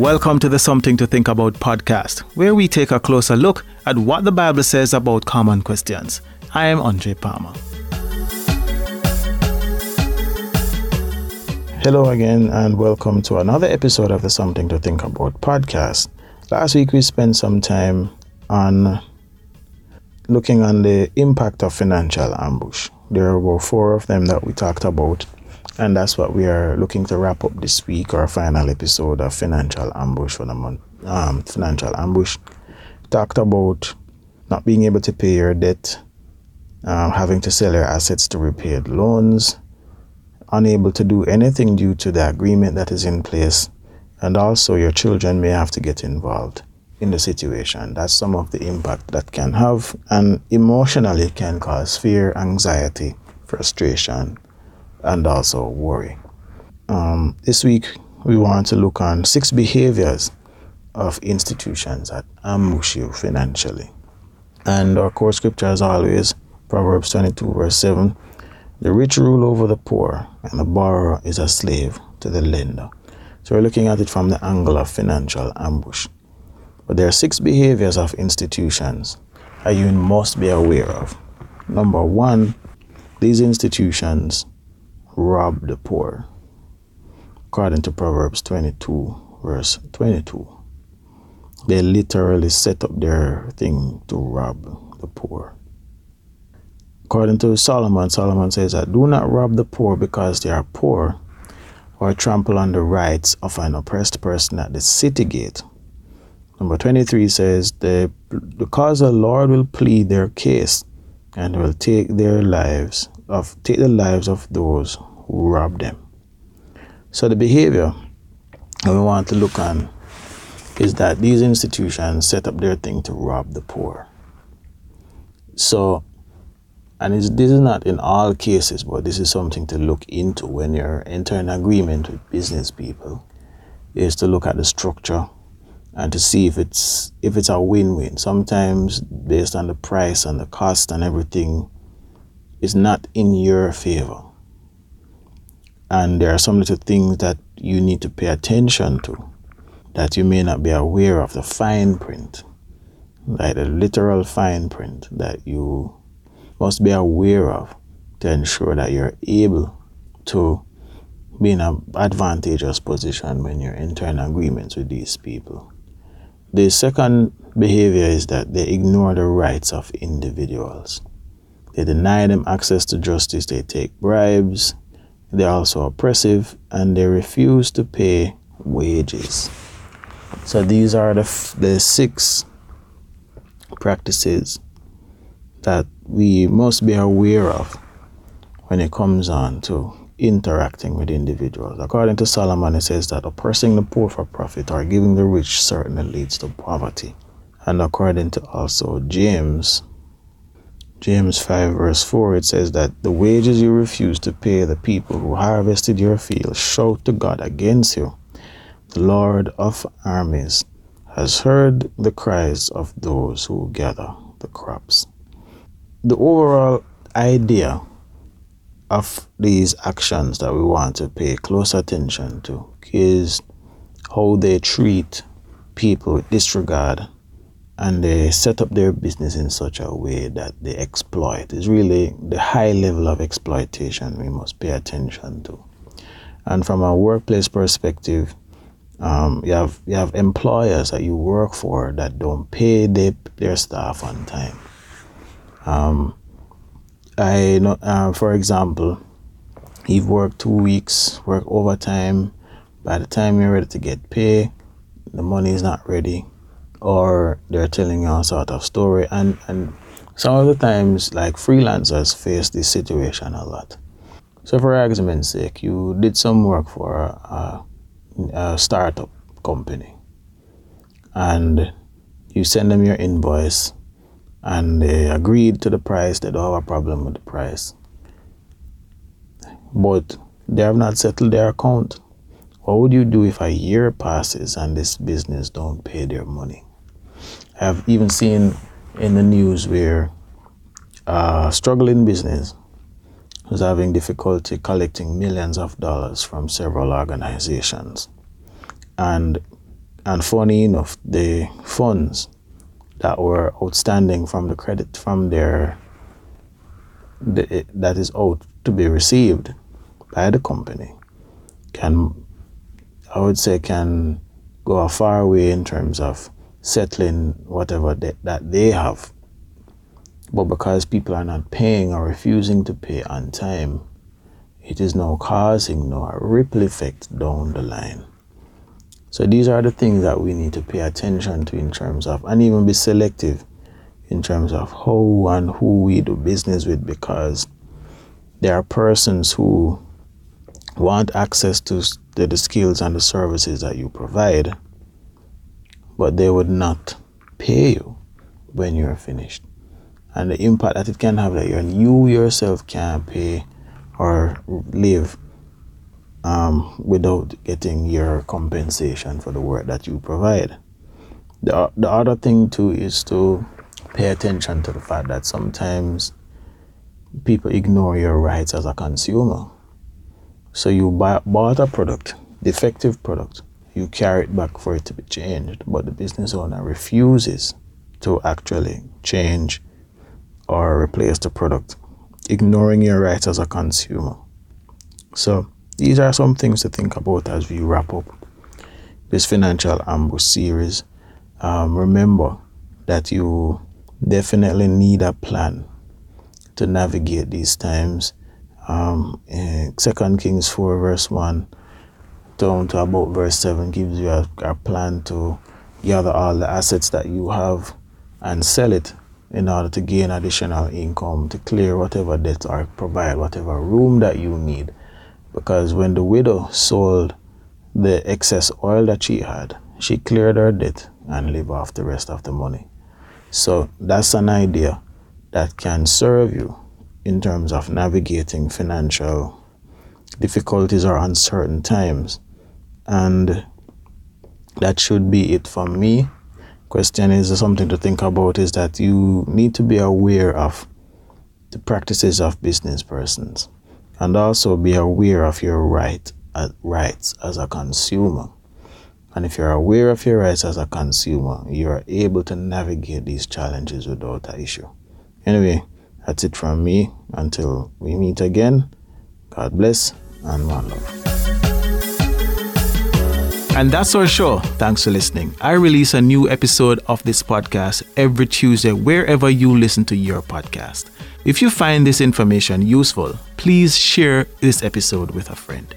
Welcome to the Something to Think About podcast, where we take a closer look at what the Bible says about common questions. I am Andre Palmer. Hello again, and welcome to another episode of the Something to Think About podcast. Last week, we spent some time on looking on the impact of financial ambush. There were four of them that we talked about, and that's what we are looking to wrap up this week, our final episode of financial ambush for the month. Um, financial ambush talked about not being able to pay your debt, um, having to sell your assets to repay loans, unable to do anything due to the agreement that is in place, and also your children may have to get involved in the situation. That's some of the impact that can have, and emotionally can cause fear, anxiety, frustration, and also worry. Um, this week, we want to look on six behaviors of institutions that ambush you financially. And our core scripture, as always, Proverbs 22, verse 7 The rich rule over the poor, and the borrower is a slave to the lender. So we're looking at it from the angle of financial ambush. But there are six behaviors of institutions that you must be aware of. Number one, these institutions rob the poor. According to Proverbs 22, verse 22, they literally set up their thing to rob the poor. According to Solomon, Solomon says that do not rob the poor because they are poor, or trample on the rights of an oppressed person at the city gate. Number 23 says, the, Because the Lord will plead their case and will take their lives of take the lives of those who rob them. So the behavior we want to look on is that these institutions set up their thing to rob the poor. So, and this is not in all cases, but this is something to look into when you're entering an agreement with business people, is to look at the structure and to see if it's if it's a win-win. Sometimes based on the price and the cost and everything, is not in your favor. And there are some little things that you need to pay attention to that you may not be aware of the fine print, like the literal fine print that you must be aware of to ensure that you're able to be in an advantageous position when you're entering agreements with these people. The second behavior is that they ignore the rights of individuals. They deny them access to justice, they take bribes, they're also oppressive, and they refuse to pay wages. So these are the, f- the six practices that we must be aware of when it comes on to interacting with individuals. According to Solomon, it says that oppressing the poor for profit or giving the rich certainly leads to poverty. And according to also James, James 5 verse 4, it says that the wages you refuse to pay the people who harvested your field shout to God against you. The Lord of armies has heard the cries of those who gather the crops. The overall idea of these actions that we want to pay close attention to is how they treat people with disregard and they set up their business in such a way that they exploit. It's really the high level of exploitation we must pay attention to. And from a workplace perspective, um, you have you have employers that you work for that don't pay their, their staff on time. Um, I know, uh, for example, you've worked two weeks, work overtime. By the time you're ready to get paid, the money is not ready, or they're telling you all sort of story. And and some of the times, like freelancers face this situation a lot. So, for argument's sake, you did some work for a, a startup company, and you send them your invoice and they agreed to the price. They don't have a problem with the price. But they have not settled their account. What would you do if a year passes and this business don't pay their money? Have even seen in the news where a struggling business was having difficulty collecting millions of dollars from several organizations. And And funny enough, the funds that were outstanding from the credit from their the, eh, that is owed to be received by the company can I would say can go a far way in terms of settling whatever debt that they have. But because people are not paying or refusing to pay on time, it is now causing no ripple effect down the line. So these are the things that we need to pay attention to in terms of, and even be selective in terms of how and who we do business with because there are persons who want access to the, the skills and the services that you provide, but they would not pay you when you're finished. And the impact that it can have that you yourself can't pay or live um, without getting your compensation for the work that you provide. The, the other thing too is to pay attention to the fact that sometimes people ignore your rights as a consumer. So you buy, bought a product, defective product, you carry it back for it to be changed, but the business owner refuses to actually change or replace the product, ignoring your rights as a consumer. So these are some things to think about as we wrap up this financial ambush series. Um, remember that you definitely need a plan to navigate these times. Um, eh, Second Kings 4, verse 1 down to about verse 7 gives you a, a plan to gather all the assets that you have and sell it in order to gain additional income, to clear whatever debt or provide whatever room that you need. Because when the widow sold the excess oil that she had, she cleared her debt and lived off the rest of the money. So that's an idea that can serve you in terms of navigating financial difficulties or uncertain times. And that should be it for me. Question is something to think about is that you need to be aware of the practices of business persons and also be aware of your right, uh, rights as a consumer. And if you're aware of your rights as a consumer, you're able to navigate these challenges without an issue. Anyway, that's it from me. Until we meet again, God bless and one love. And that's our show. Thanks for listening. I release a new episode of this podcast every Tuesday, wherever you listen to your podcast. If you find this information useful, please share this episode with a friend.